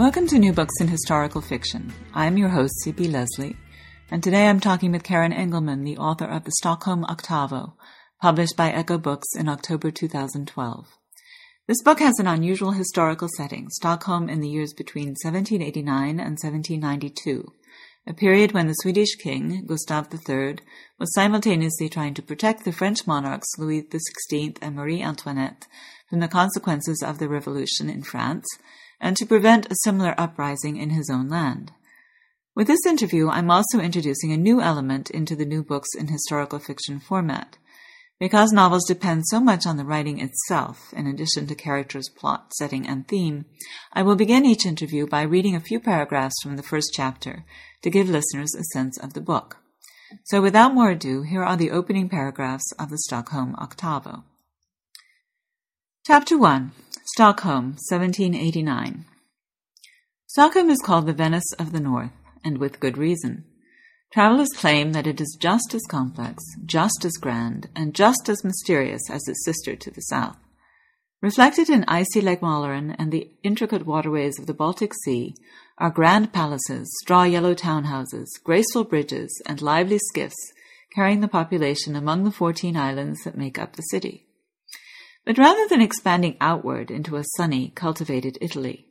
Welcome to New Books in Historical Fiction. I'm your host, C.P. Lesley, and today I'm talking with Karen Engelmann, the author of The Stockholm Octavo, published by Ecco Books in October 2012. This book has an unusual historical setting, Stockholm in the years between 1789 and 1792, a period when the Swedish king, Gustav III, was simultaneously trying to protect the French monarchs Louis XVI and Marie Antoinette from the consequences of the revolution in France and to prevent a similar uprising in his own land. With this interview, I'm also introducing a new element into the new books in historical fiction format. Because novels depend so much on the writing itself, in addition to characters, plot, setting, and theme, I will begin each interview by reading a few paragraphs from the first chapter to give listeners a sense of the book. So without more ado, here are the opening paragraphs of the Stockholm Octavo. Chapter 1 Stockholm, 1789. Stockholm is called the Venice of the North, and with good reason. Travelers claim that it is just as complex, just as grand, and just as mysterious as its sister to the south. Reflected in icy Lake Mälaren and the intricate waterways of the Baltic Sea are grand palaces, straw yellow townhouses, graceful bridges, and lively skiffs carrying the population among the fourteen islands that make up the city. But rather than expanding outward into a sunny, cultivated Italy,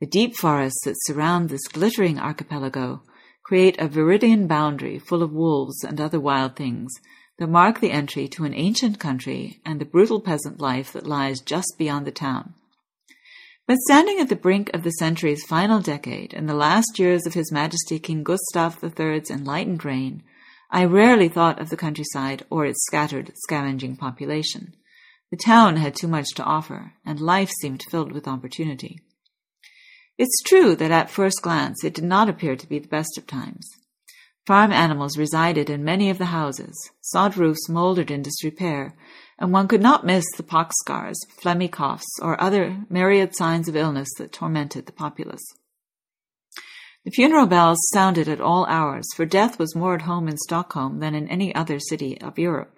the deep forests that surround this glittering archipelago create a viridian boundary full of wolves and other wild things that mark the entry to an ancient country and the brutal peasant life that lies just beyond the town. But standing at the brink of the century's final decade and the last years of His Majesty King Gustav III's enlightened reign, I rarely thought of the countryside or its scattered, scavenging population. The town had too much to offer, and life seemed filled with opportunity. It's true that at first glance it did not appear to be the best of times. Farm animals resided in many of the houses, sod roofs mouldered in disrepair, and one could not miss the pox scars, phlegmy coughs, or other myriad signs of illness that tormented the populace. The funeral bells sounded at all hours, for death was more at home in Stockholm than in any other city of Europe.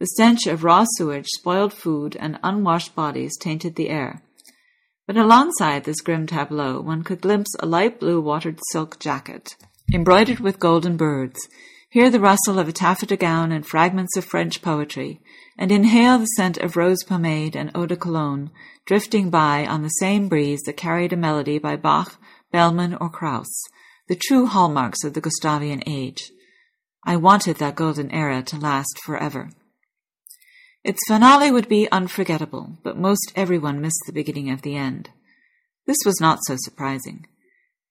The stench of raw sewage, spoiled food, and unwashed bodies tainted the air. But alongside this grim tableau, one could glimpse a light blue watered silk jacket, embroidered with golden birds, hear the rustle of a taffeta gown and fragments of French poetry, and inhale the scent of rose pomade and eau de cologne drifting by on the same breeze that carried a melody by Bach, Bellman, or Kraus, the true hallmarks of the Gustavian age. I wanted that golden era to last forever. Its finale would be unforgettable, but most everyone missed the beginning of the end. This was not so surprising.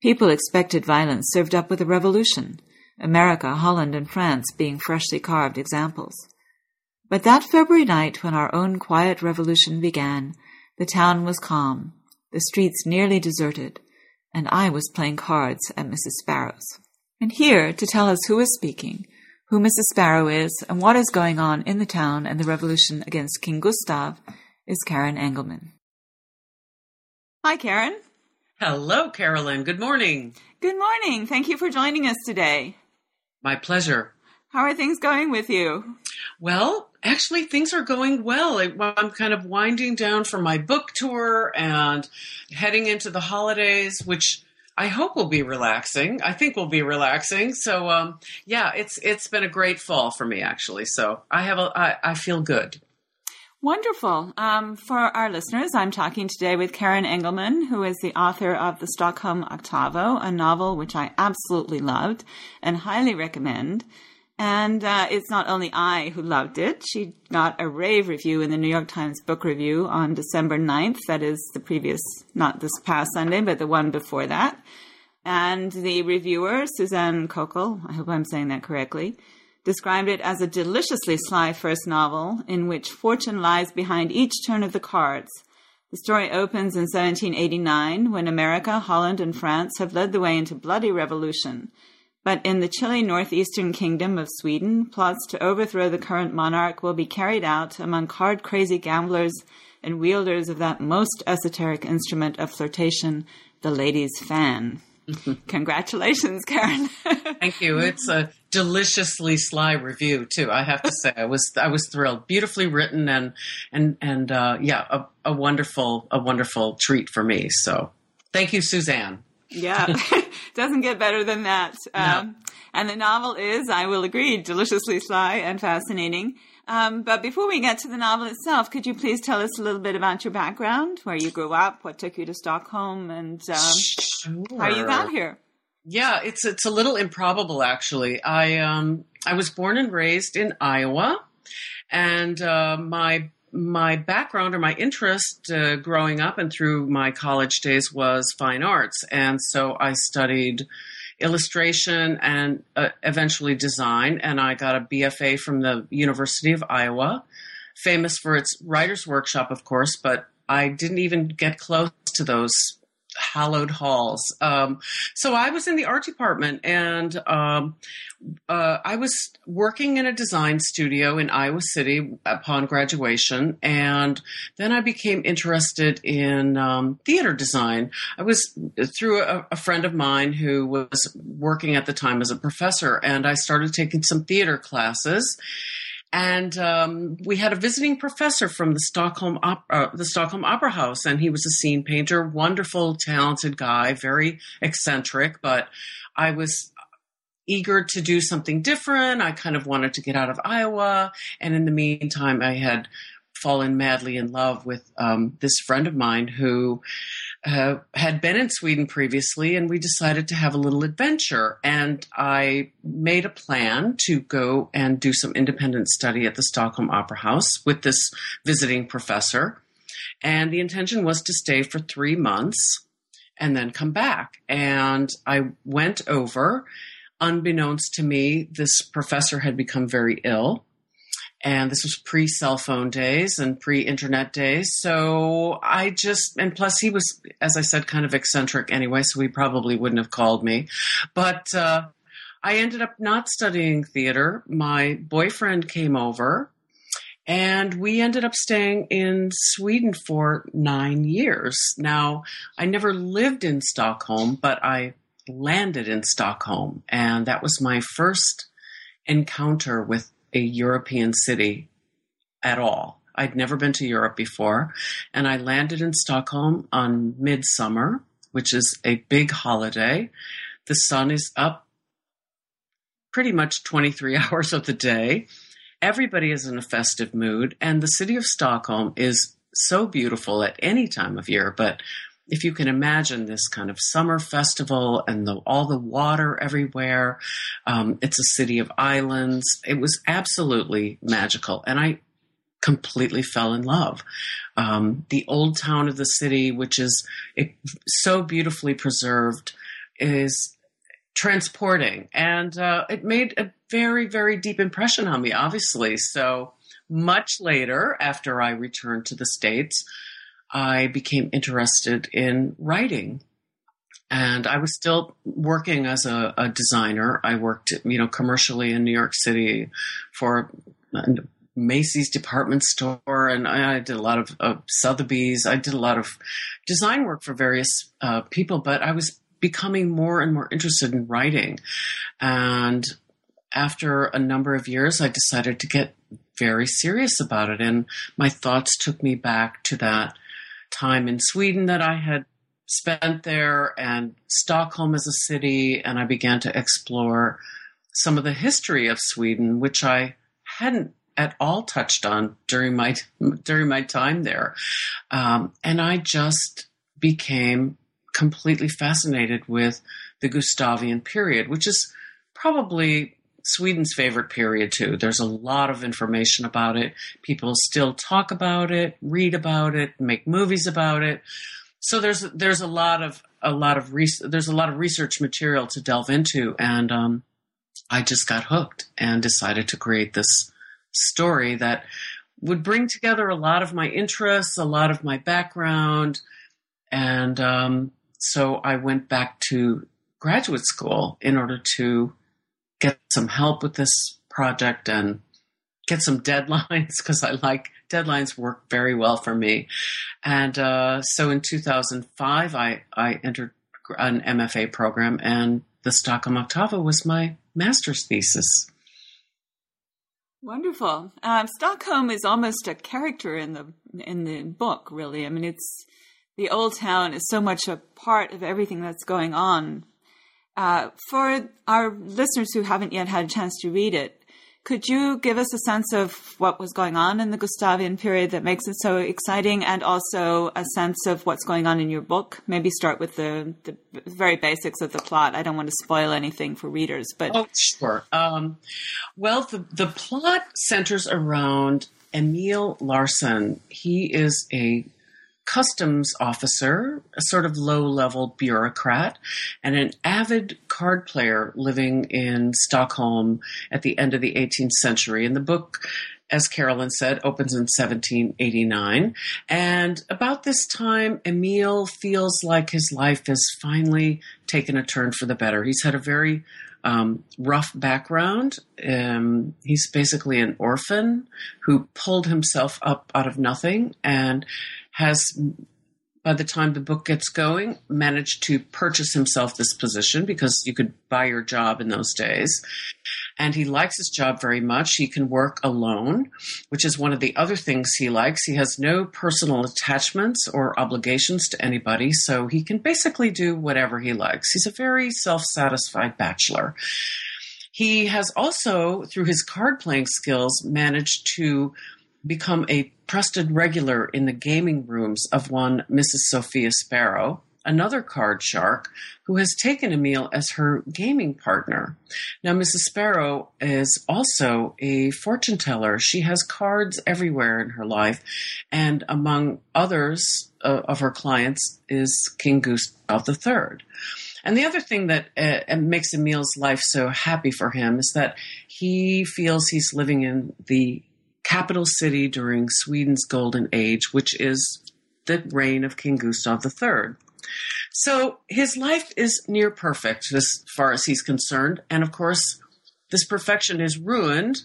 People expected violence served up with a revolution, America, Holland, and France being freshly carved examples. But that February night when our own quiet revolution began, the town was calm, the streets nearly deserted, and I was playing cards at Mrs. Sparrow's. And here, to tell us who is speaking, who Mrs. Sparrow is, and what is going on in the town and the revolution against King Gustav, is Karen Engelmann. Hi, Karen. Hello, Carolyn. Good morning. Good morning. Thank you for joining us today. My pleasure. How are things going with you? Well, actually, things are going well. I'm kind of winding down for my book tour and heading into the holidays, which I hope we'll be relaxing. I think we'll be relaxing. So um, yeah, it's it's been a great fall for me actually. So I have a I, I feel good. Wonderful. Um, for our listeners, I'm talking today with Karen Engelmann, who is the author of The Stockholm Octavo, a novel which I absolutely loved and highly recommend. And uh, it's not only I who loved it. She got a rave review in the New York Times Book Review on December 9th. That is the previous, not this past Sunday, but the one before that. And the reviewer, Susann Cokal, I hope I'm saying that correctly, described it as a deliciously sly first novel in which fortune lies behind each turn of the cards. The story opens in 1789 when America, Holland, and France have led the way into bloody revolution but in the chilly northeastern kingdom of Sweden, plots to overthrow the current monarch will be carried out among card crazy gamblers and wielders of that most esoteric instrument of flirtation, the ladies' fan. Congratulations, Karen. Thank you. It's a deliciously sly review too. I have to say, I was I was thrilled. Beautifully written and and and uh, yeah, a, a wonderful a wonderful treat for me. So Thank you, Susann. Yeah, doesn't get better than that. No. Um, and the novel is, I will agree, deliciously sly and fascinating. Um, but before we get to the novel itself, could you please tell us a little bit about your background, where you grew up, what took you to Stockholm, and um, sure. how you got here? Yeah, it's it's a little improbable actually. I um I was born and raised in Iowa, and uh, my my background or my interest uh, growing up and through my college days was fine arts, and so I studied illustration and uh, eventually design. And I got a BFA from the University of Iowa, famous for its writers' workshop, of course, but I didn't even get close to those hallowed halls. Um, so I was in the art department and um, uh, I was working in a design studio in Iowa City upon graduation. And then I became interested in um, theater design. I was through a, a friend of mine who was working at the time as a professor, and I started taking some theater classes and um, we had a visiting professor from the Stockholm Opera, uh, the Stockholm Opera House, and he was a scene painter, wonderful, talented guy, very eccentric. But I was eager to do something different. I kind of wanted to get out of Iowa, and in the meantime, I had fallen madly in love with um, this friend of mine who uh, had been in Sweden previously, and we decided to have a little adventure. And I made a plan to go and do some independent study at the Stockholm Opera House with this visiting professor. And the intention was to stay for three months and then come back. And I went over. Unbeknownst to me, this professor had become very ill and this was pre cell phone days and pre internet days. So I just, and plus he was, as I said, kind of eccentric anyway, so he probably wouldn't have called me. But uh, I ended up not studying theater. My boyfriend came over and we ended up staying in Sweden for nine years. Now, I never lived in Stockholm, but I landed in Stockholm, and that was my first encounter with a European city at all. I'd never been to Europe before, and I landed in Stockholm on midsummer, which is a big holiday. The sun is up pretty much 23 hours of the day. Everybody is in a festive mood, and the city of Stockholm is so beautiful at any time of year, but if you can imagine this kind of summer festival and the, all the water everywhere, um, it's a city of islands. It was absolutely magical, and I completely fell in love. Um, the old town of the city, which is it, so beautifully preserved, is transporting, and uh, it made a very, very deep impression on me. Obviously, so much later, after I returned to the states. I became interested in writing. And I was still working as a, a designer. I worked, you know, commercially in New York City for Macy's department store, and I, did a lot of uh, Sotheby's. I did a lot of design work for various uh, people, but I was becoming more and more interested in writing. And after a number of years, I decided to get very serious about it, and my thoughts took me back to that time in Sweden that I had spent there and Stockholm as a city, and I began to explore some of the history of Sweden, which I hadn't at all touched on during my during my time there, um, and I just became completely fascinated with the Gustavian period, which is probably Sweden's favorite period too. There's a lot of information about it. People still talk about it, read about it, make movies about it. So there's there's a lot of a lot of res- there's a lot of research material to delve into, and um, I just got hooked and decided to create this story that would bring together a lot of my interests, a lot of my background, and um, so I went back to graduate school in order to get some help with this project and get some deadlines because I like deadlines work very well for me. And uh, so in 2005, I, I entered an MFA program, and the Stockholm Octavo was my master's thesis. Wonderful. Um, Stockholm is almost a character in the in the book, really. I mean, it's the old town is so much a part of everything that's going on. Uh, for our listeners who haven't yet had a chance to read it, could you give us a sense of what was going on in the Gustavian period that makes it so exciting and also a sense of what's going on in your book? Maybe start with the, the very basics of the plot. I don't want to spoil anything for readers, but. Oh, sure. Um, well, the, the plot centers around Emil Larsson. He is a customs officer, a sort of low level bureaucrat, and an avid card player living in Stockholm at the end of the 18th century. And the book, as Carolyn said, opens in 1789. And about this time, Emil feels like his life has finally taken a turn for the better. He's had a very um, rough background. Um, he's basically an orphan who pulled himself up out of nothing and has by the time the book gets going, managed to purchase himself this position because you could buy your job in those days. And he likes his job very much. He can work alone, which is one of the other things he likes. He has no personal attachments or obligations to anybody, so he can basically do whatever he likes. He's a very self satisfied bachelor. He has also, through his card playing skills, managed to become a trusted regular in the gaming rooms of one Mrs. Sophia Sparrow, another card shark, who has taken Emil as her gaming partner. Now, Mrs. Sparrow is also a fortune teller. She has cards everywhere in her life, and among others uh, of her clients is King Gustav III. And the other thing that uh, makes Emil's life so happy for him is that he feels he's living in the capital city during Sweden's golden age, which is the reign of King Gustav III. So his life is near perfect as far as he's concerned. And of course, this perfection is ruined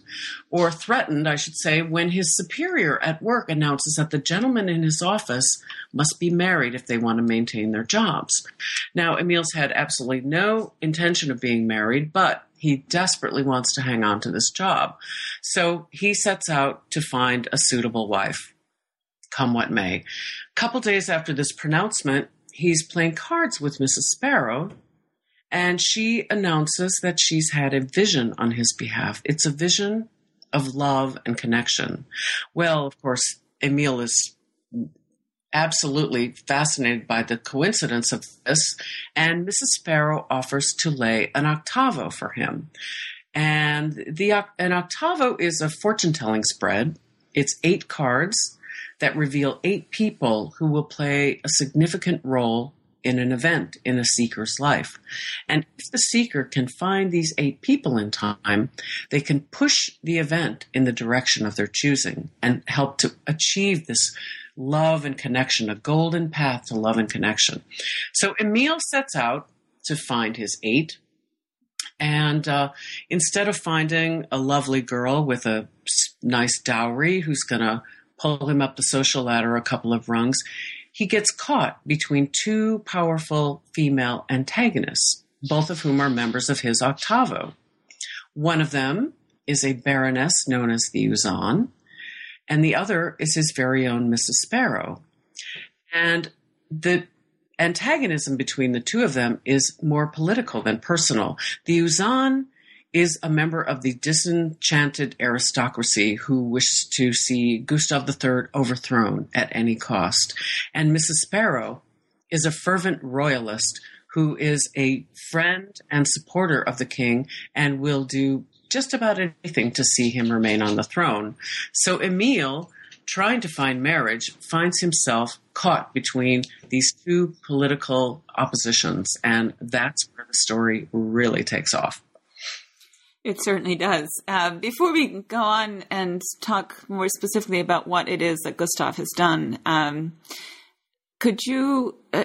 or threatened, I should say, when his superior at work announces that the gentlemen in his office must be married if they want to maintain their jobs. Now, Emil's had absolutely no intention of being married, but he desperately wants to hang on to this job. So he sets out to find a suitable wife, come what may. A couple days after this pronouncement, he's playing cards with Mrs. Sparrow, and she announces that she's had a vision on his behalf. It's a vision of love and connection. Well, of course, Emil is absolutely fascinated by the coincidence of this, and Mrs. Sparrow offers to lay an octavo for him. And the an octavo is a fortune telling spread. It's eight cards that reveal eight people who will play a significant role in an event in a seeker's life. And if the seeker can find these eight people in time, they can push the event in the direction of their choosing and help to achieve this love and connection, a golden path to love and connection. So Emil sets out to find his eight. And uh, instead of finding a lovely girl with a nice dowry who's going to pull him up the social ladder a couple of rungs, he gets caught between two powerful female antagonists, both of whom are members of his octavo. One of them is a baroness known as the Uzanne, and the other is his very own Mrs. Sparrow. And the antagonism between the two of them is more political than personal. The Uzanne is a member of the disenchanted aristocracy who wishes to see Gustav III overthrown at any cost. And Mrs. Sparrow is a fervent royalist who is a friend and supporter of the king and will do just about anything to see him remain on the throne. So Emil, trying to find marriage, finds himself caught between these two political oppositions, and that's where the story really takes off. It certainly does. Uh, before we go on and talk more specifically about what it is that Gustav has done, um, could you uh,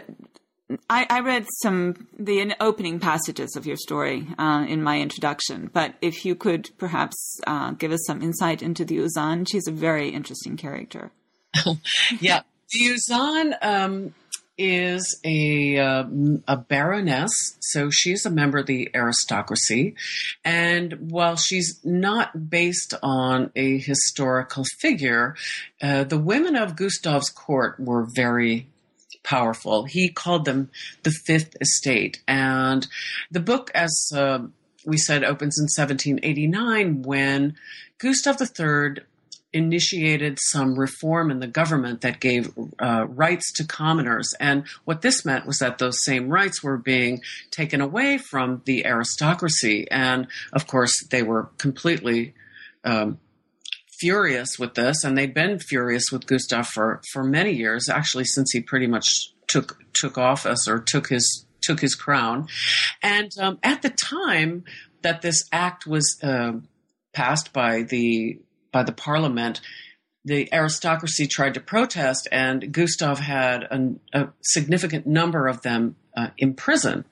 I, I, read some the opening passages of your story uh, in my introduction, but if you could perhaps uh, give us some insight into the Uzanne, she's a very interesting character. yeah, the Uzanne um, is a uh, a baroness, so she's a member of the aristocracy, and while she's not based on a historical figure, uh, the women of Gustav's court were very powerful. He called them the Fifth Estate. And the book, as uh, we said, opens in 1789 when Gustav III initiated some reform in the government that gave uh, rights to commoners. And what this meant was that those same rights were being taken away from the aristocracy. And of course, they were completely. Um, furious with this, and they've been furious with Gustav for, for many years, actually since he pretty much took took office or took his took his crown. And um, at the time that this act was uh, passed by the by the parliament, the aristocracy tried to protest, and Gustav had an, a significant number of them uh, imprisoned.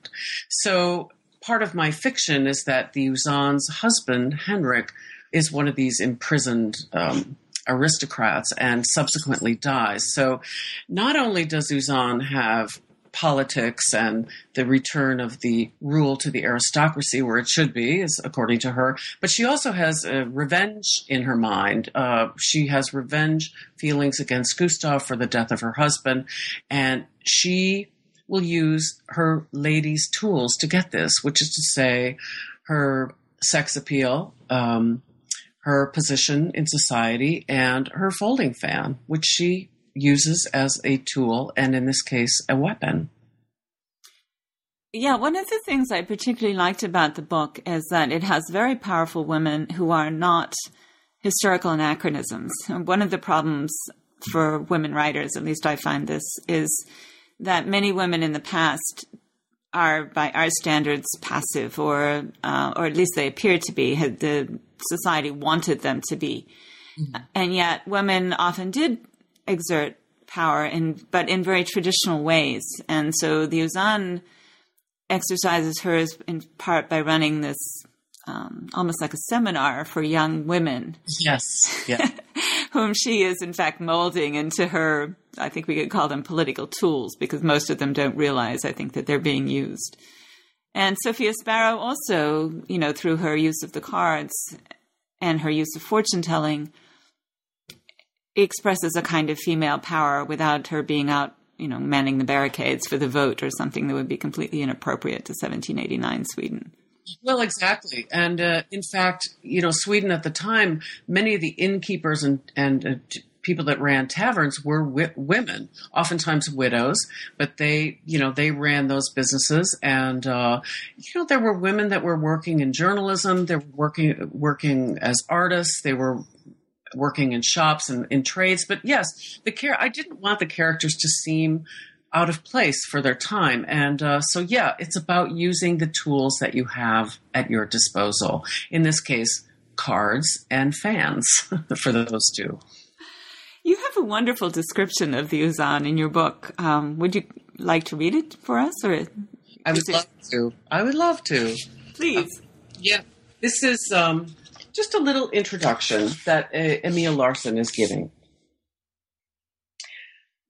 So part of my fiction is that the Uzanne's husband, Henrik, is one of these imprisoned um, aristocrats and subsequently dies. So not only does Uzanne have politics and the return of the rule to the aristocracy where it should be, is according to her. But she also has uh, revenge in her mind. Uh, she has revenge feelings against Gustav for the death of her husband, and she will use her lady's tools to get this, which is to say, her sex appeal. Um, her position in society and her folding fan, which she uses as a tool and, in this case, a weapon. Yeah, one of the things I particularly liked about the book is that it has very powerful women who are not historical anachronisms. And one of the problems for women writers, at least I find this, is that many women in the past are, by our standards, passive, or uh, or at least they appear to be. The society wanted them to be, mm-hmm. and yet women often did exert power, in but in very traditional ways. And so the Uzanne exercises hers in part by running this um, almost like a seminar for young women. Yes, yeah. whom she is in fact molding into her. I think we could call them political tools because most of them don't realize. I think that they're being used. And Sophia Sparrow also, you know, through her use of the cards and her use of fortune telling, expresses a kind of female power without her being out, you know, manning the barricades for the vote or something that would be completely inappropriate to 1789 Sweden. Well, exactly. And uh, in fact, you know, Sweden at the time, many of the innkeepers and, and uh, people that ran taverns were wi- women, oftentimes widows, but they, you know, they ran those businesses. And, uh, you know, there were women that were working in journalism, they were working, working as artists, they were working in shops and in trades. But yes, the care, I didn't want the characters to seem out of place for their time. And uh, so, yeah, it's about using the tools that you have at your disposal. In this case, cards and fans for those two. You have a wonderful description of the Uzanne in your book. Um, would you like to read it for us, or I would love to. I would love to. Please. Uh, yeah, this is um, just a little introduction that uh, Emil Larsson is giving.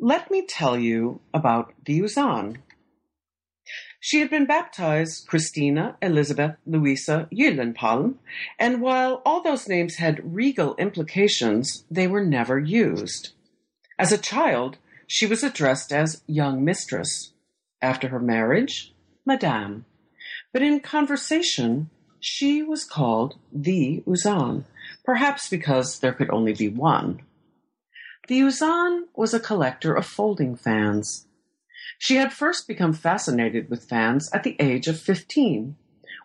Let me tell you about the Uzanne. She had been baptized Christina Elizabeth Louisa Gyllenpalm, and while all those names had regal implications, they were never used. As a child, she was addressed as young mistress. After her marriage, Madame. But in conversation, she was called the Uzanne, perhaps because there could only be one. The Uzanne was a collector of folding fans. She had first become fascinated with fans at the age of fifteen,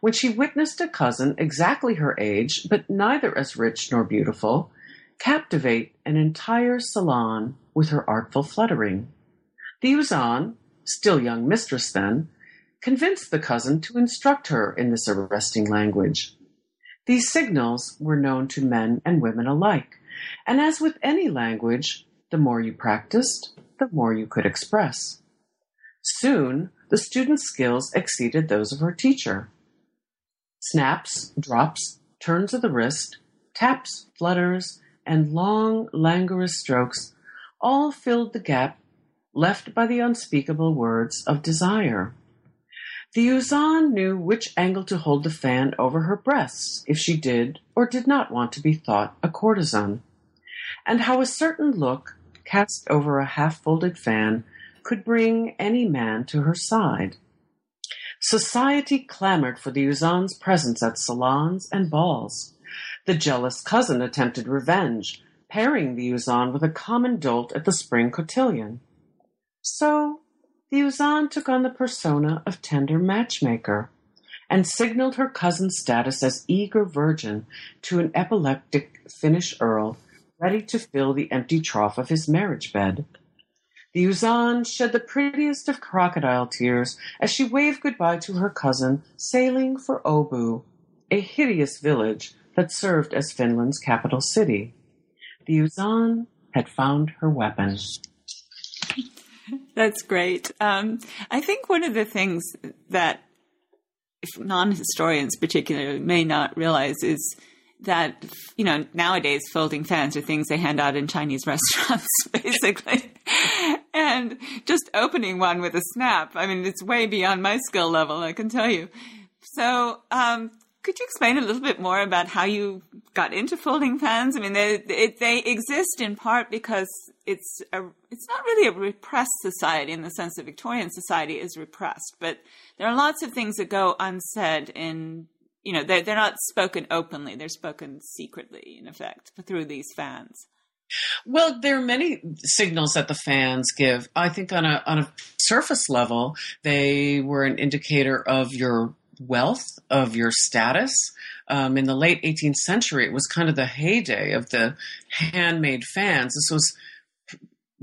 when she witnessed a cousin exactly her age, but neither as rich nor beautiful, captivate an entire salon with her artful fluttering. The Uzanne, still young mistress then, convinced the cousin to instruct her in this arresting language. These signals were known to men and women alike, and as with any language, the more you practiced, the more you could express. Soon, the student's skills exceeded those of her teacher. Snaps, drops, turns of the wrist, taps, flutters, and long, languorous strokes all filled the gap left by the unspeakable words of desire. The Uzanne knew which angle to hold the fan over her breasts if she did or did not want to be thought a courtesan, and how a certain look cast over a half folded fan could bring any man to her side. Society clamored for the Uzanne's presence at salons and balls. The jealous cousin attempted revenge, pairing the Uzanne with a common dolt at the spring cotillion. So the Uzanne took on the persona of tender matchmaker and signaled her cousin's status as eager virgin to an epileptic Finnish earl ready to fill the empty trough of his marriage bed. The Uzanne shed the prettiest of crocodile tears as she waved goodbye to her cousin, sailing for Åbo, a hideous village that served as Finland's capital city. The Uzanne had found her weapon. That's great. Um, I think one of the things that non historians, particularly, may not realize is that you know nowadays folding fans are things they hand out in Chinese restaurants, basically. and just opening one with a snap, I mean, it's way beyond my skill level, I can tell you. So, um, could you explain a little bit more about how you got into folding fans? I mean, they they, they exist in part because it's a it's not really a repressed society in the sense that Victorian society is repressed, but there are lots of things that go unsaid in you know, they're, they're not spoken openly, they're spoken secretly, in effect, through these fans. Well, there are many signals that the fans give. I think on a on a surface level, they were an indicator of your wealth, of your status. Um, in the late 18th century, it was kind of the heyday of the handmade fans. This was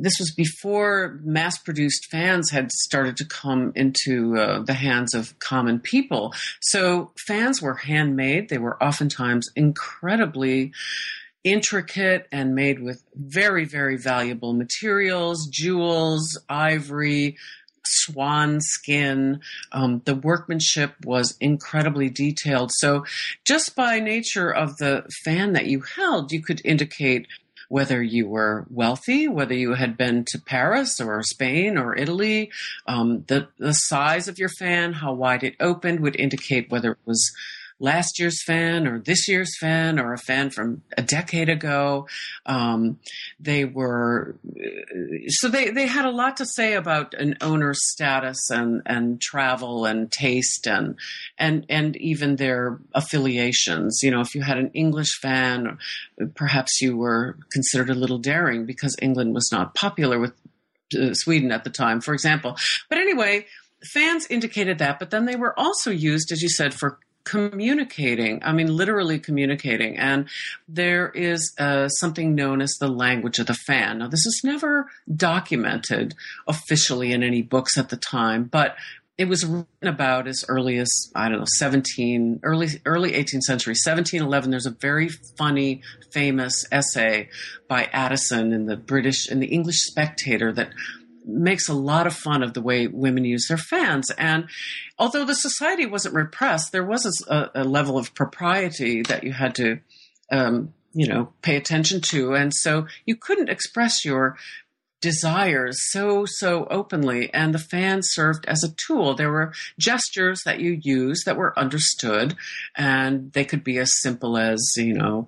this was before mass produced fans had started to come into uh, the hands of common people. So fans were handmade. They were oftentimes incredibly intricate and made with very, very valuable materials, jewels, ivory, swan skin. Um, the workmanship was incredibly detailed. So, just by nature of the fan that you held, you could indicate whether you were wealthy, whether you had been to Paris or Spain or Italy. Um, the, the size of your fan, how wide it opened, would indicate whether it was last year's fan or this year's fan or a fan from a decade ago. Um, they were so they they had a lot to say about an owner's status and and travel and taste and and and even their affiliations. You know, if you had an English fan, perhaps you were considered a little daring because England was not popular with uh, Sweden at the time, for example. But anyway, fans indicated that, but then they were also used, as you said, for communicating. I mean, literally communicating. And there is uh, something known as the language of the fan. Now, this is never documented officially in any books at the time, but it was written about as early as I don't know 17 early early 18th century 1711 there's a very funny famous essay by Addison in the British in the English Spectator that makes a lot of fun of the way women use their fans. And although the society wasn't repressed, there was a, a level of propriety that you had to, um, you know, pay attention to. And so you couldn't express your desires so so openly and the fans served as a tool there were gestures that you used that were understood and they could be as simple as you know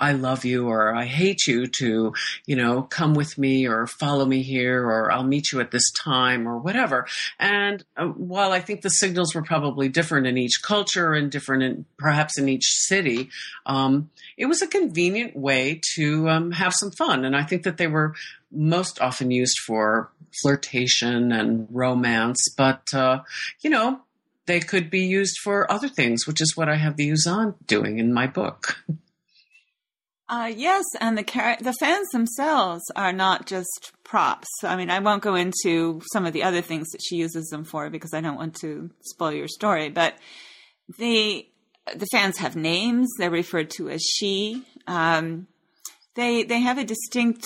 I love you or I hate you to, you know, come with me or follow me here or I'll meet you at this time or whatever. And uh, while I think the signals were probably different in each culture and different in perhaps in each city, um, it was a convenient way to um, have some fun. And I think that they were most often used for flirtation and romance, but, uh, you know, they could be used for other things, which is what I have the Uzanne doing in my book. Uh, yes, and the the fans themselves are not just props. I mean, I won't go into some of the other things that she uses them for because I don't want to spoil your story. But the the fans have names; they're referred to as she. Um, they they have a distinct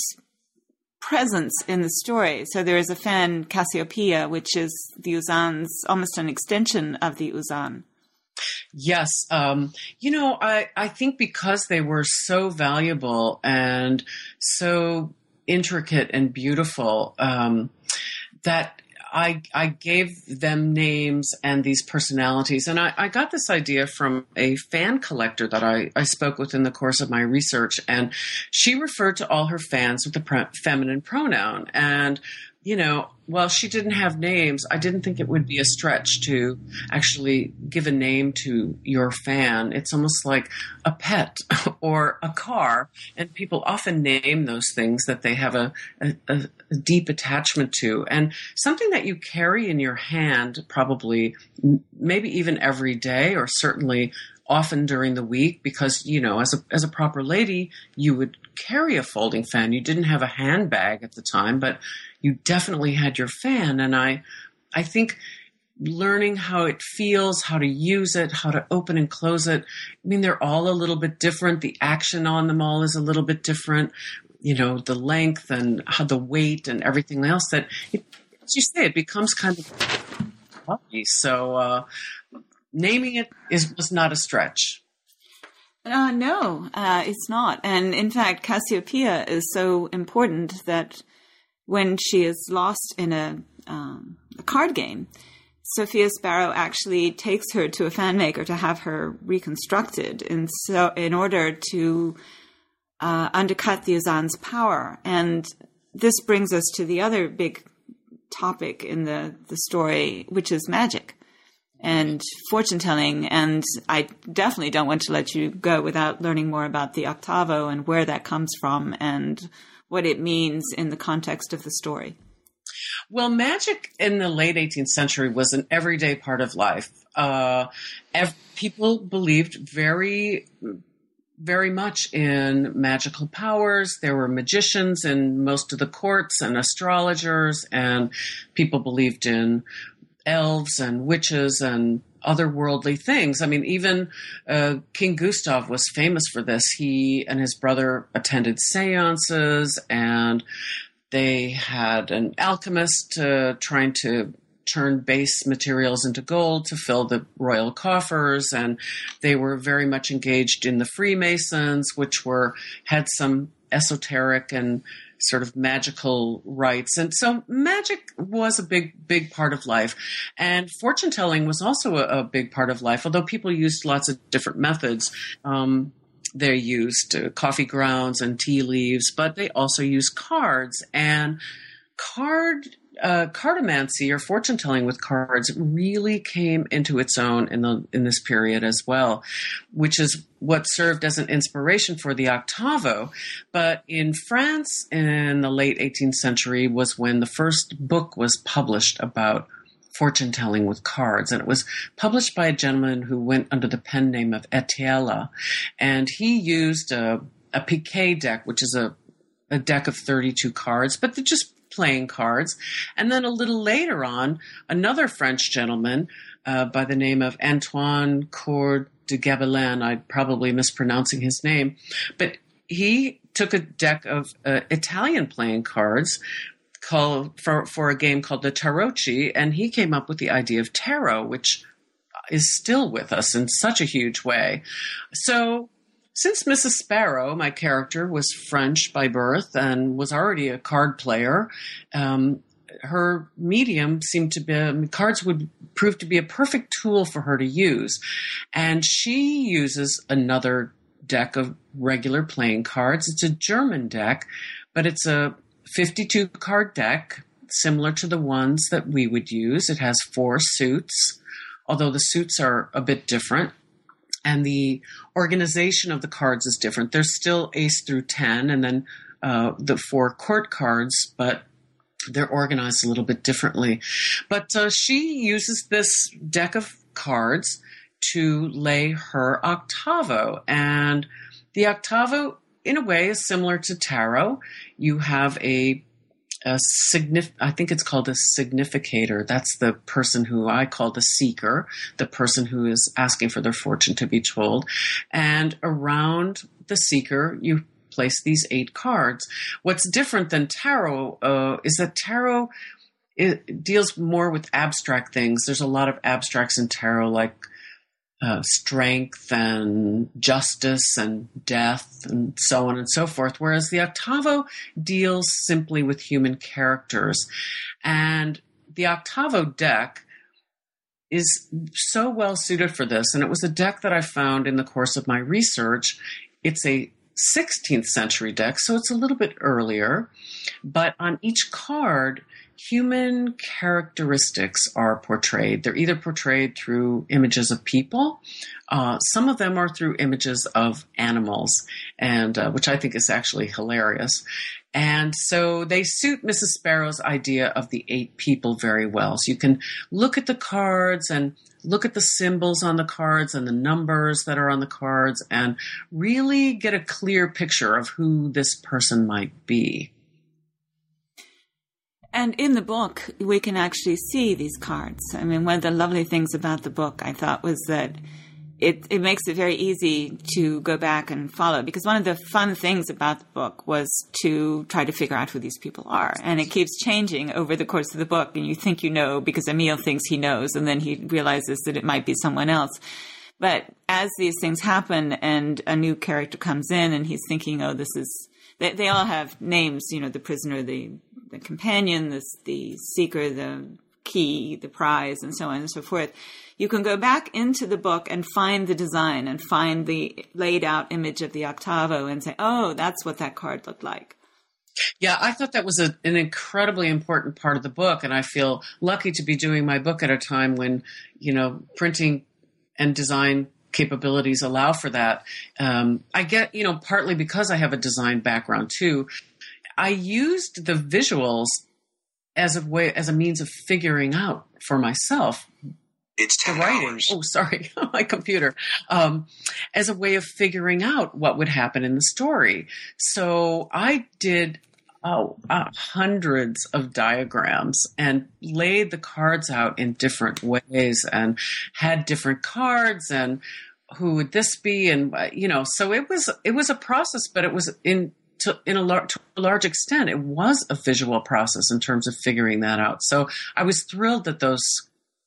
presence in the story. So there is a fan Cassiopeia, which is the Uzanne's almost an extension of the Uzanne. Yes. Um, you know, I, I think because they were so valuable and so intricate and beautiful, um, that I, I gave them names and these personalities. And I, I, got this idea from a fan collector that I, I spoke with in the course of my research. And she referred to all her fans with the pre- feminine pronoun. And you know, well, she didn't have names. I didn't think it would be a stretch to actually give a name to your fan. It's almost like a pet or a car, and people often name those things that they have a, a, a deep attachment to, and something that you carry in your hand, probably, maybe even every day, or certainly often during the week because you know as a as a proper lady you would carry a folding fan. You didn't have a handbag at the time but you definitely had your fan. And i i think learning how it feels how to use it how to open and close it i mean they're all a little bit different. The action on them all is a little bit different. You know the length and how the weight and everything else that it, as you say it becomes kind of so uh, naming it is was not a stretch. Uh, no, uh, it's not. And in fact, Cassiopeia is so important that when she is lost in a, um, a card game, Sophia Sparrow actually takes her to a fan maker to have her reconstructed, in so in order to uh, undercut the Uzanne's power. And this brings us to the other big topic in the the story, which is magic and fortune telling. And I definitely don't want to let you go without learning more about the octavo and where that comes from and what it means in the context of the story. Well, magic in the late 18th century was an everyday part of life. Uh, ev- people believed very, very much in magical powers. There were magicians in most of the courts and astrologers, and people believed in elves and witches and otherworldly things. I mean, even uh, King Gustav was famous for this. He and his brother attended seances, and they had an alchemist uh, trying to turn base materials into gold to fill the royal coffers and they were very much engaged in the freemasons which were had some esoteric and sort of magical rites. And so magic was a big, big part of life. And fortune telling was also a, a, big part of life, although people used lots of different methods. Um, they used uh, coffee grounds and tea leaves, but they also used cards and card uh, cartomancy or fortune telling with cards really came into its own in the in this period as well, which is what served as an inspiration for the octavo. But in France in the late 18th century was when the first book was published about fortune telling with cards. And it was published by a gentleman who went under the pen name of Etteilla. And he used a, a piquet deck, which is a, a deck of 32 cards, but just playing cards. And then a little later on, another French gentleman uh, by the name of Antoine Court de Gébelin, I'm probably mispronouncing his name, but he took a deck of uh, Italian playing cards called for, for a game called the Tarocchi, and he came up with the idea of tarot, which is still with us in such a huge way. So since Mrs. Sparrow, my character, was French by birth and was already a card player, um, her medium seemed to be cards would prove to be a perfect tool for her to use. And she uses another deck of regular playing cards. It's a German deck, but it's a 52 card deck similar to the ones that we would use. It has four suits, although the suits are a bit different and the organization of the cards is different. There's still ace through 10 and then uh, the four court cards, but they're organized a little bit differently. But uh, she uses this deck of cards to lay her octavo. And the octavo, in a way, is similar to tarot. You have a a signif- I think it's called a significator. That's the person who I call the seeker, the person who is asking for their fortune to be told. And around the seeker, you place these eight cards. What's different than tarot uh, is that tarot it deals more with abstract things. There's a lot of abstracts in tarot, like uh, strength and justice and death and so on and so forth. Whereas the octavo deals simply with human characters. And the octavo deck is so well suited for this. And it was a deck that I found in the course of my research. It's a 16th century deck, so it's a little bit earlier. But on each card, human characteristics are portrayed. They're either portrayed through images of people, uh, some of them are through images of animals, and uh, which I think is actually hilarious. And so they suit Mrs. Sparrow's idea of the eight people very well. So you can look at the cards and look at the symbols on the cards and the numbers that are on the cards and really get a clear picture of who this person might be. And in the book, we can actually see these cards. I mean, one of the lovely things about the book, I thought, was that it, it makes it very easy to go back and follow because one of the fun things about the book was to try to figure out who these people are. And it keeps changing over the course of the book. And you think you know because Emil thinks he knows, and then he realizes that it might be someone else. But as these things happen and a new character comes in and he's thinking, oh, this is, they, they all have names, you know, the prisoner, the, the companion, the, the seeker, the key, the prize, and so on and so forth you can go back into the book and find the design and find the laid out image of the octavo and say, oh, that's what that card looked like. Yeah, I thought that was a, an incredibly important part of the book, and I feel lucky to be doing my book at a time when you know printing and design capabilities allow for that. Um, I get you know partly because I have a design background too. I used the visuals as a way as a means of figuring out for myself it's 10 writing. hours. Oh, sorry, my computer. Um, as a way of figuring out what would happen in the story. So I did oh, uh, hundreds of diagrams and laid the cards out in different ways and had different cards and who would this be and uh, you know so it was it was a process but it was in to, in a, lar- to a large extent it was a visual process in terms of figuring that out so i was thrilled that those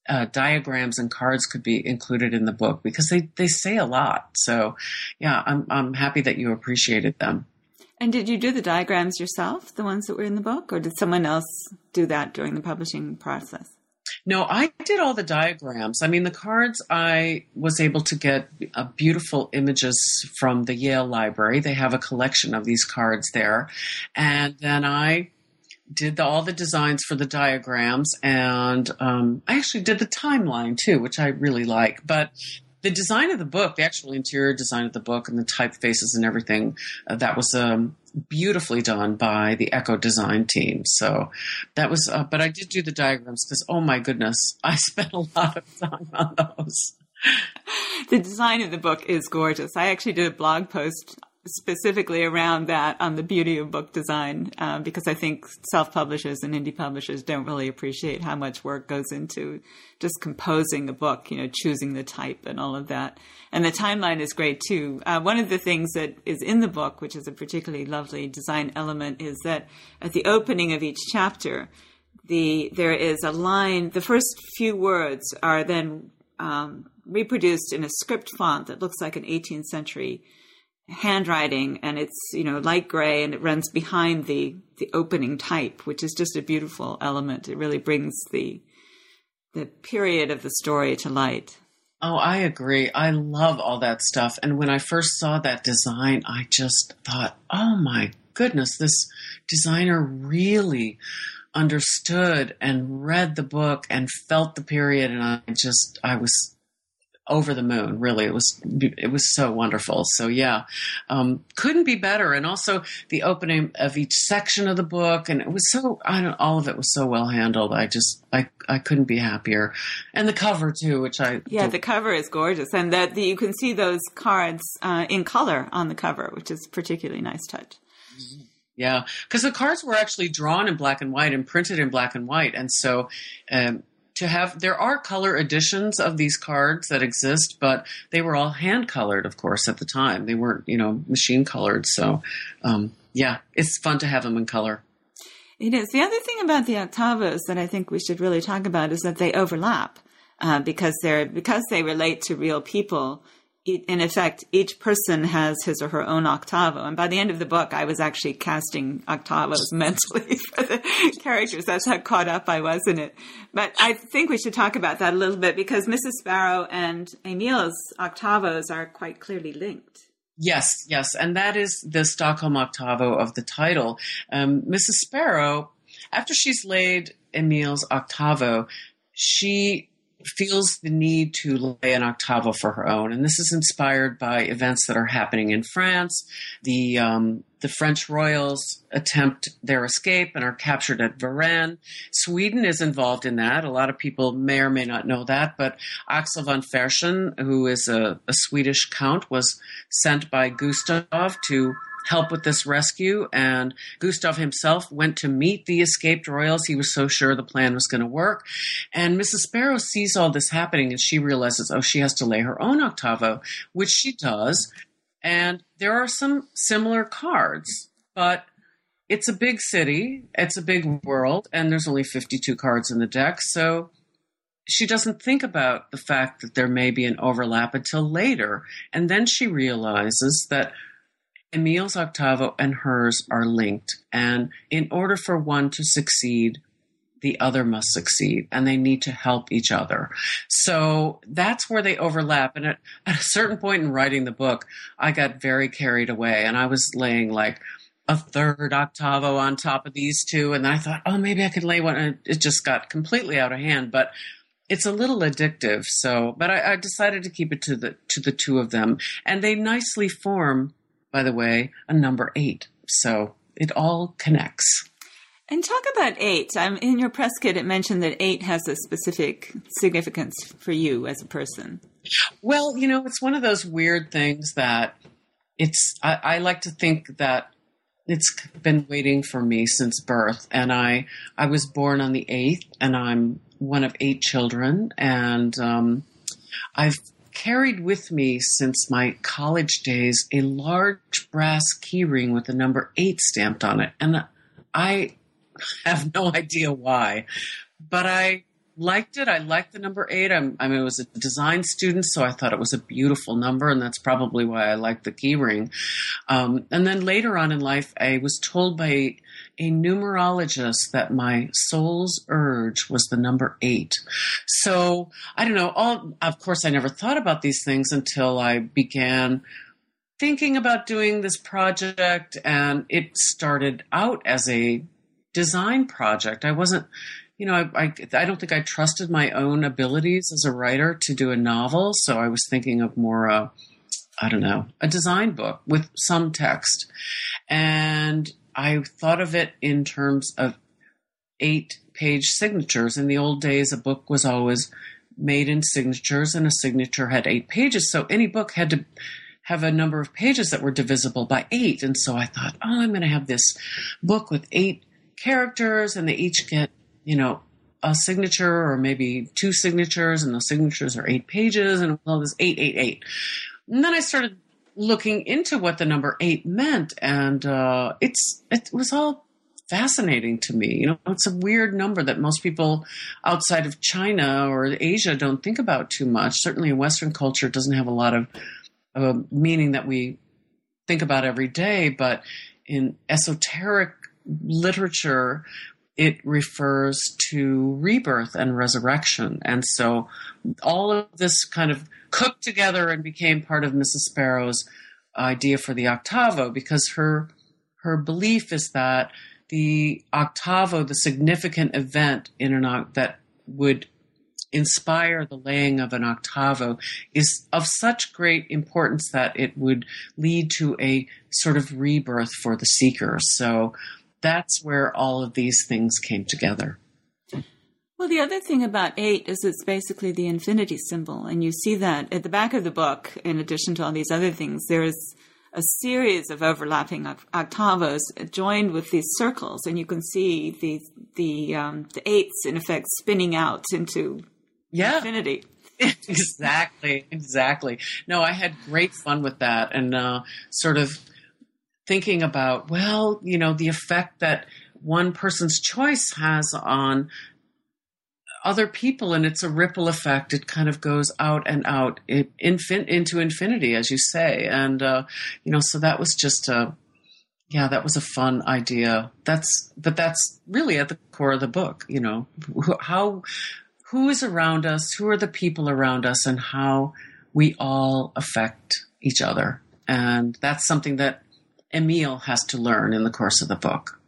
uh, diagrams and cards could be included in the book because they, they say a lot. So, yeah, I'm, I'm happy that you appreciated them. And did you do the diagrams yourself, the ones that were in the book, or did someone else do that during the publishing process? No, I did all the diagrams. I mean, the cards, I was able to get uh, beautiful images from the Yale Library. They have a collection of these cards there. And then I did the, all the designs for the diagrams, and um, I actually did the timeline too, which I really like. But the design of the book, the actual interior design of the book, and the typefaces and everything, uh, that was um, beautifully done by the Ecco Design team. So that was, uh, but I did do the diagrams because, oh my goodness, I spent a lot of time on those. The design of the book is gorgeous. I actually did a blog post specifically around that on the beauty of book design uh, because I think self publishers and indie publishers don't really appreciate how much work goes into just composing a book, you know, choosing the type and all of that. And the timeline is great too. Uh, one of the things that is in the book, which is a particularly lovely design element, is that at the opening of each chapter, the there is a line. The first few words are then um, reproduced in a script font that looks like an 18th century handwriting and it's you know light gray and it runs behind the the opening type which is just a beautiful element. It really brings the the period of the story to light. Oh i agree. I love all that stuff. And when i first saw that design i just thought oh my goodness this designer really understood and read the book and felt the period. And i just i was over the moon. Really, it was it was so wonderful. So yeah, um, couldn't be better. And also the opening of each section of the book, and it was so I don't all of it was so well handled. I just I I couldn't be happier. And the cover too, which I yeah, the cover is gorgeous, and that you can see those cards uh, in color on the cover, which is particularly nice touch. Yeah, because the cards were actually drawn in black and white and printed in black and white, and so um, to have there are color editions of these cards that exist but they were all hand colored of course at the time. They weren't you know machine colored so um, yeah it's fun to have them in color. It is. The other thing about the octavos that i think we should really talk about is that they overlap uh, because they're because they relate to real people in effect, each person has his or her own octavo. And by the end of the book, I was actually casting octavos mentally for the characters. That's how caught up I was in it. But I think we should talk about that a little bit because Mrs. Sparrow and Emil's octavos are quite clearly linked. Yes, yes. And that is the Stockholm octavo of the title. Um, Mrs. Sparrow after she's laid Emil's octavo, she feels the need to lay an octavo for her own, and this is inspired by events that are happening in France. The um, the French royals attempt their escape and are captured at Varennes. Sweden is involved in that. A lot of people may or may not know that, but Axel von Fersen, who is a, a Swedish count, was sent by Gustav to help with this rescue. And Gustav himself went to meet the escaped royals. He was so sure the plan was going to work. And Mrs. Sparrow sees all this happening and she realizes, oh, she has to lay her own octavo, which she does. And there are some similar cards, but it's a big city, it's a big world, and there's only 52 cards in the deck. So she doesn't think about the fact that there may be an overlap until later. And then she realizes that Emil's octavo and hers are linked. And in order for one to succeed, the other must succeed and they need to help each other. So that's where they overlap. And at, at, a certain point in writing the book, I got very carried away and I was laying like a third octavo on top of these two. And I thought, oh, maybe I could lay one. And it just got completely out of hand. But it's a little addictive. So, but I, I decided to keep it to the, to the two of them and they nicely form by the way, a number eight. So it all connects. And talk about eight. I'm in your press kit. It mentioned that eight has a specific significance for you as a person. Well, you know, it's one of those weird things that it's. I, I like to think that it's been waiting for me since birth, and I I was born on the eighth, and I'm one of eight children, and um, I've carried with me since my college days a large brass keyring with the number eight stamped on it. And I have no idea why, but I liked it. I liked the number eight. I'm, i mean, I was a design student, so I thought it was a beautiful number, and that's probably why I liked the keyring. Um, and then later on in life, I was told by a numerologist that my soul's urge was the number eight. So I don't know. All of course, I never thought about these things until I began thinking about doing this project, and it started out as a design project. I wasn't you know, I, I, I, don't think I trusted my own abilities as a writer to do a novel. So I was thinking of more, uh, I don't know, a design book with some text. And I thought of it in terms of eight page signatures. In the old days, a book was always made in signatures, and a signature had eight pages. So any book had to have a number of pages that were divisible by eight. And so I thought, oh, I'm going to have this book with eight characters, and they each get, you know, a signature or maybe two signatures, and those signatures are eight pages, and all this eight, eight, eight. And then I started looking into what the number eight meant, and uh, it's it was all fascinating to me. You know, it's a weird number that most people outside of China or Asia don't think about too much. Certainly, in Western culture, doesn't have a lot of uh, meaning that we think about every day. But in esoteric literature, it refers to rebirth and resurrection. And so all of this kind of cooked together and became part of Mrs. Sparrow's idea for the octavo because her her belief is that the octavo, the significant event in an that would inspire the laying of an octavo is of such great importance that it would lead to a sort of rebirth for the seeker. So that's where all of these things came together. Well, the other thing about eight is it's basically the infinity symbol. And you see that at the back of the book, in addition to all these other things, there is a series of overlapping octavos joined with these circles. And you can see the, the, um, the eights, in effect, spinning out into yeah. infinity. exactly, exactly. No, I had great fun with that and uh, sort of thinking about, well, you know, the effect that one person's choice has on other people and it's a ripple effect. It kind of goes out and out it, infin- into infinity as you say. And uh, you know so that was just a yeah that was a fun idea. That's but that's really at the core of the book you know. How who is around us who are the people around us and how we all affect each other. And that's something that emil has to learn in the course of the book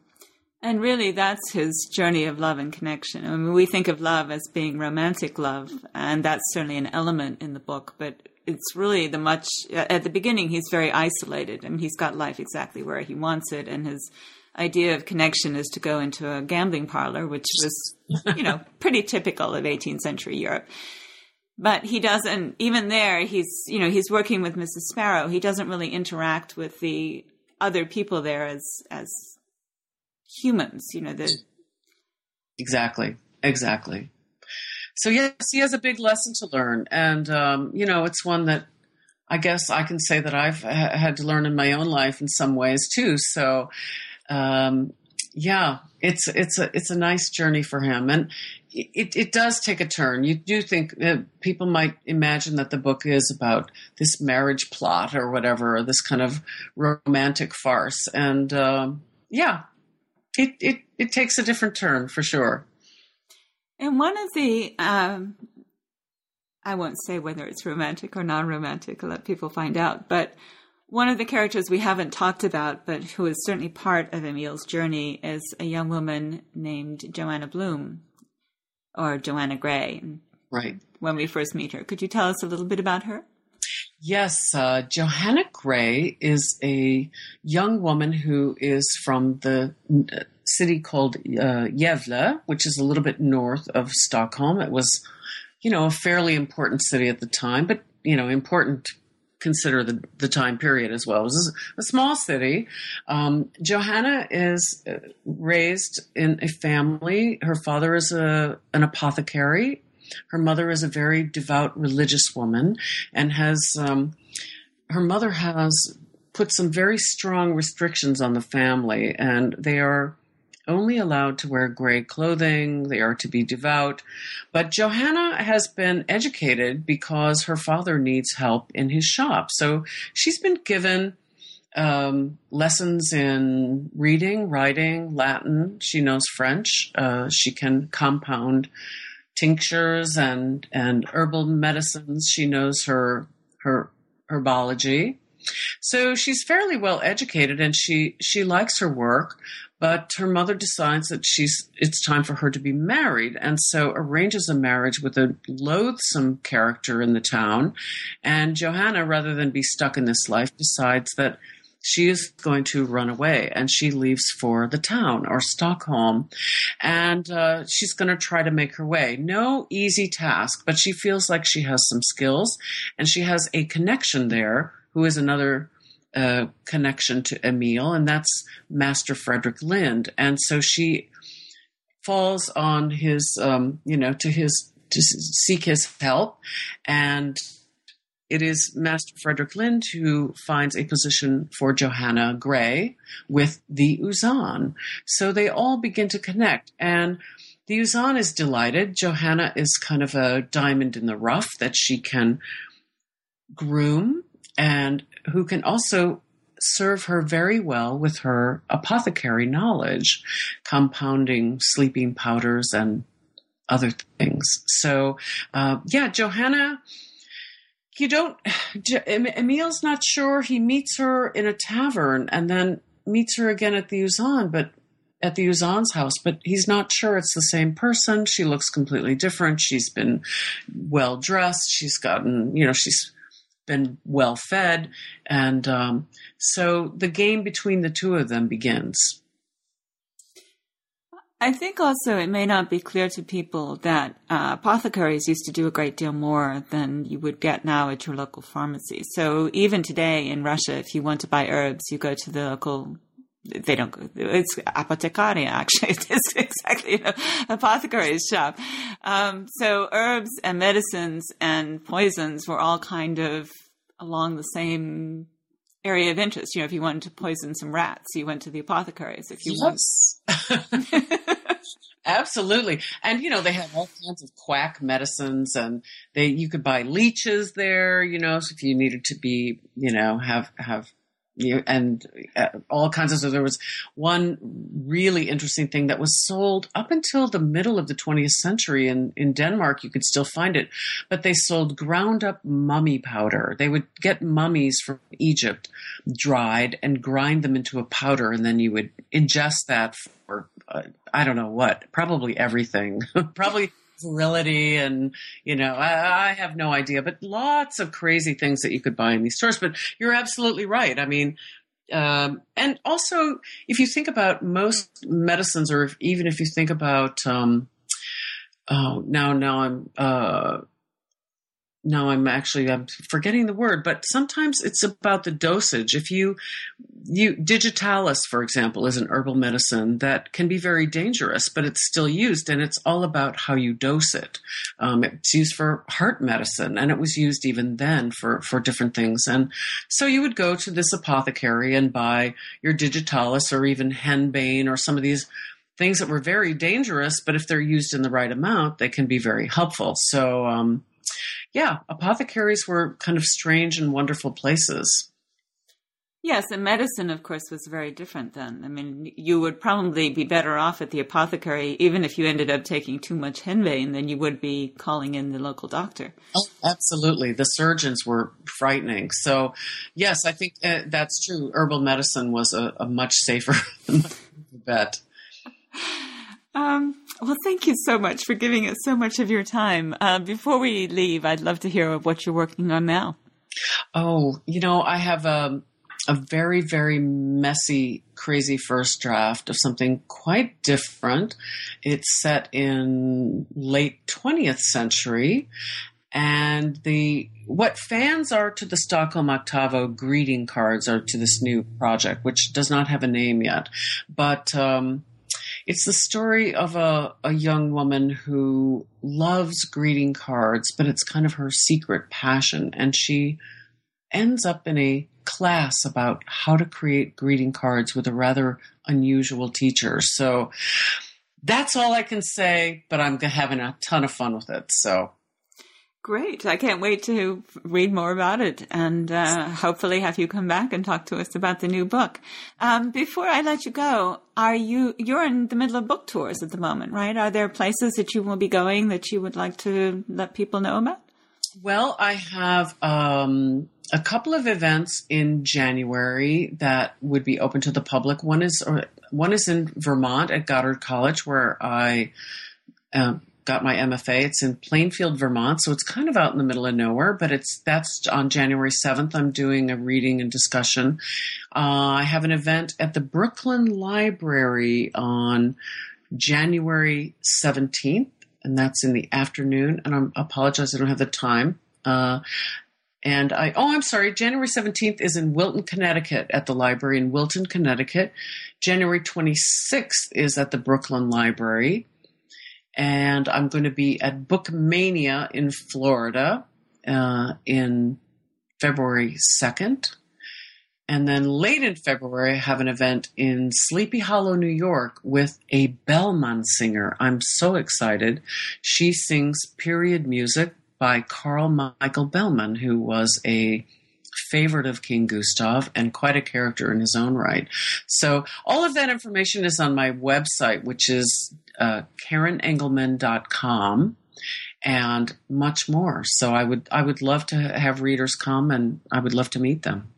And really, that's his journey of love and connection. I mean, we think of love as being romantic love, and that's certainly an element in the book, but it's really the much, at the beginning, he's very isolated. I mean, he's got life exactly where he wants it, and his idea of connection is to go into a gambling parlor, which was, you know, pretty typical of 18th century Europe. But he doesn't, even there, he's, you know, he's working with Mrs. Sparrow. He doesn't really interact with the other people there as, as humans, you know, the. Exactly. Exactly. So yes, he has a big lesson to learn. And, um, you know, it's one that I guess I can say that I've ha- had to learn in my own life in some ways too. So, um, yeah, it's it's a it's a nice journey for him, and it it does take a turn. You do think people might imagine that the book is about this marriage plot or whatever, or this kind of romantic farce, and um, yeah, it it it takes a different turn for sure. And one of the um, I won't say whether it's romantic or non-romantic. I'll let people find out, but one of the characters we haven't talked about, but who is certainly part of Emil's journey, is a young woman named Johanna Blom, or Johanna Gray. Right. When we first meet her, could you tell us a little bit about her? Yes, uh, Johanna Gray is a young woman who is from the uh, city called uh, which is a little bit north of Stockholm. It was, you know, a fairly important city at the time, but you know, important consider the, the time period as well. It was a small city. Um, Johanna is uh, raised in a family. Her father is a an apothecary. Her mother is a very devout religious woman, and has um, her mother has put some very strong restrictions on the family, and they are only allowed to wear gray clothing. They are to be devout. But Johanna has been educated because her father needs help in his shop. So she's been given um, lessons in reading, writing, Latin. She knows French. Uh, she can compound tinctures and and herbal medicines. She knows her her herbology. So she's fairly well educated and she she likes her work, but her mother decides that she's it's time for her to be married and so arranges a marriage with a loathsome character in the town and johanna rather than be stuck in this life decides that she is going to run away and she leaves for the town or stockholm and uh, she's going to try to make her way no easy task but she feels like she has some skills and she has a connection there who is another uh, connection to Emil, and that's Master Fredrik Lind. And so she falls on his, um, you know, to his to seek his help, and it is Master Fredrik Lind who finds a position for Johanna Gray with the Uzanne. So they all begin to connect, and the Uzanne is delighted. Johanna is kind of a diamond in the rough that she can groom and who can also serve her very well with her apothecary knowledge, compounding sleeping powders and other things. So, uh, yeah, Johanna, you don't, Emil's not sure. He meets her in a tavern and then meets her again at the Uzanne, but at the Uzanne's house, but he's not sure it's the same person. She looks completely different. She's been well dressed. She's gotten, you know, she's been well fed. And um, so the game between the two of them begins. I think also it may not be clear to people that uh, apothecaries used to do a great deal more than you would get now at your local pharmacy. So even today in Russia, if you want to buy herbs, you go to the local they don't it's apothecary actually it's exactly an apothecary's shop um, so herbs and medicines and poisons were all kind of along the same area of interest you know if you wanted to poison some rats you went to the apothecaries if you yes. want Absolutely. And you know, they have all kinds of quack medicines and they you could buy leeches there, you know, so if you needed to be, you know, have have and uh, all kinds of. So there was one really interesting thing that was sold up until the middle of the 20th century in in Denmark. You could still find it, but they sold ground up mummy powder. They would get mummies from Egypt, dried, and grind them into a powder, and then you would ingest that for uh, I don't know what, probably everything, probably virility and you know I, I, have no idea but lots of crazy things that you could buy in these stores but you're absolutely right. I mean um, and also if you think about most medicines or if, even if you think about um, oh now now i'm uh, no, I'm actually I'm forgetting the word, but sometimes it's about the dosage. If you you digitalis, for example, is an herbal medicine that can be very dangerous, but it's still used, and it's all about how you dose it. Um, it's used for heart medicine, and it was used even then for for different things. And so you would go to this apothecary and buy your digitalis or even henbane or some of these things that were very dangerous, but if they're used in the right amount, they can be very helpful. So. Um, yeah, apothecaries were kind of strange and wonderful places. Yes, and medicine, of course, was very different then. I mean, you would probably be better off at the apothecary, even if you ended up taking too much henbane, than you would be calling in the local doctor. Oh, absolutely. The surgeons were frightening. So, yes, I think uh, that's true. Herbal medicine was a, a much safer bet. Um, well, thank you so much for giving us so much of your time. Uh, before we leave, I'd love to hear what you're working on now. Oh, you know, I have a, a very, very messy, crazy first draft of something quite different. It's set in late 20th century. And the what fans are to the Stockholm Octavo greeting cards are to this new project, which does not have a name yet. But um, it's the story of a, a young woman who loves greeting cards, but it's kind of her secret passion. And she ends up in a class about how to create greeting cards with a rather unusual teacher. So that's all I can say, but I'm having a ton of fun with it. So Great. I can't wait to read more about it and uh, hopefully have you come back and talk to us about the new book. Um, before I let you go, are you, you're in the middle of book tours at the moment, right? Are there places that you will be going that you would like to let people know about? Well, I have um, a couple of events in January that would be open to the public. One is, or, one is in Vermont at Goddard College where I, um, got my MFA. It's in Plainfield, Vermont, so it's kind of out in the middle of nowhere. But it's that's on January seventh. I'm doing a reading and discussion. Uh, I have an event at the Brooklyn Library on January seventeenth, and that's in the afternoon. And I apologize, I don't have the time. Uh, and I, oh, I'm sorry, January 17th is in Wilton, Connecticut at the library in Wilton, Connecticut. January 26th is at the Brooklyn Library and I'm going to be at Bookmania in Florida uh, in February 2nd. And then late in February, I have an event in Sleepy Hollow, New York with a Bellman singer. I'm so excited. She sings period music by Carl Michael Bellman, who was a favorite of King Gustav and quite a character in his own right. So all of that information is on my website, which is uh, KarenEngelmann.com and much more. So I would I would love to have readers come and I would love to meet them.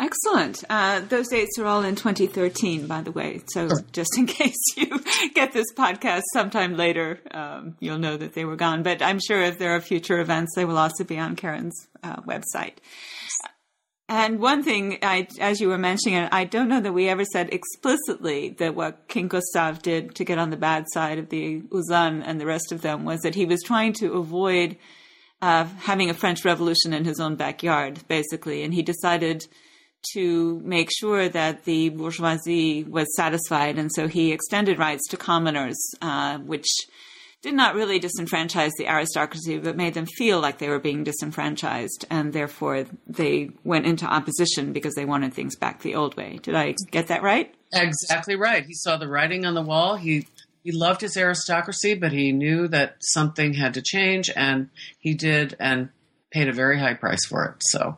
Excellent. Uh, those dates are all in 2013, by the way. So sure. just in case you get this podcast sometime later, um, you'll know that they were gone. But I'm sure if there are future events, they will also be on Karen's uh, website. And one thing, I, as you were mentioning I don't know that we ever said explicitly that what King Gustav did to get on the bad side of the Uzanne and the rest of them was that he was trying to avoid uh, having a French Revolution in his own backyard, basically. And he decided to make sure that the bourgeoisie was satisfied. And so he extended rights to commoners, uh, which did not really disenfranchise the aristocracy, but made them feel like they were being disenfranchised, and therefore they went into opposition because they wanted things back the old way. Did I get that right? Exactly right. He saw the writing on the wall. He he loved his aristocracy, but he knew that something had to change, and he did, and paid a very high price for it. So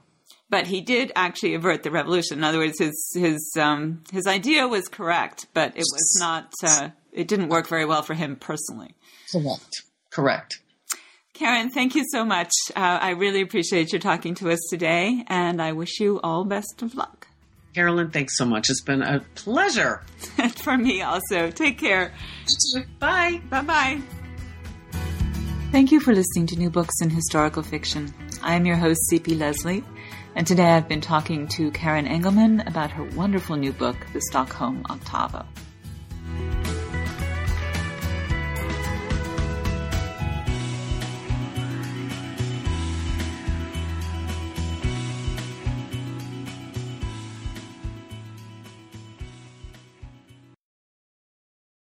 but he did actually avert the revolution. In other words, his his um, his idea was correct, but it was not. Uh, it didn't work very well for him personally. Correct. Correct. Karen, thank you so much. Uh, I really appreciate you talking to us today, and I wish you all best of luck. Carolyn, thanks so much. It's been a pleasure. For me also. Take care. Bye. Bye bye. Thank you for listening to New Books in Historical Fiction. I am your host, C.P. Lesley, and today I've been talking to Karen Engelmann about her wonderful new book, The Stockholm Octavo.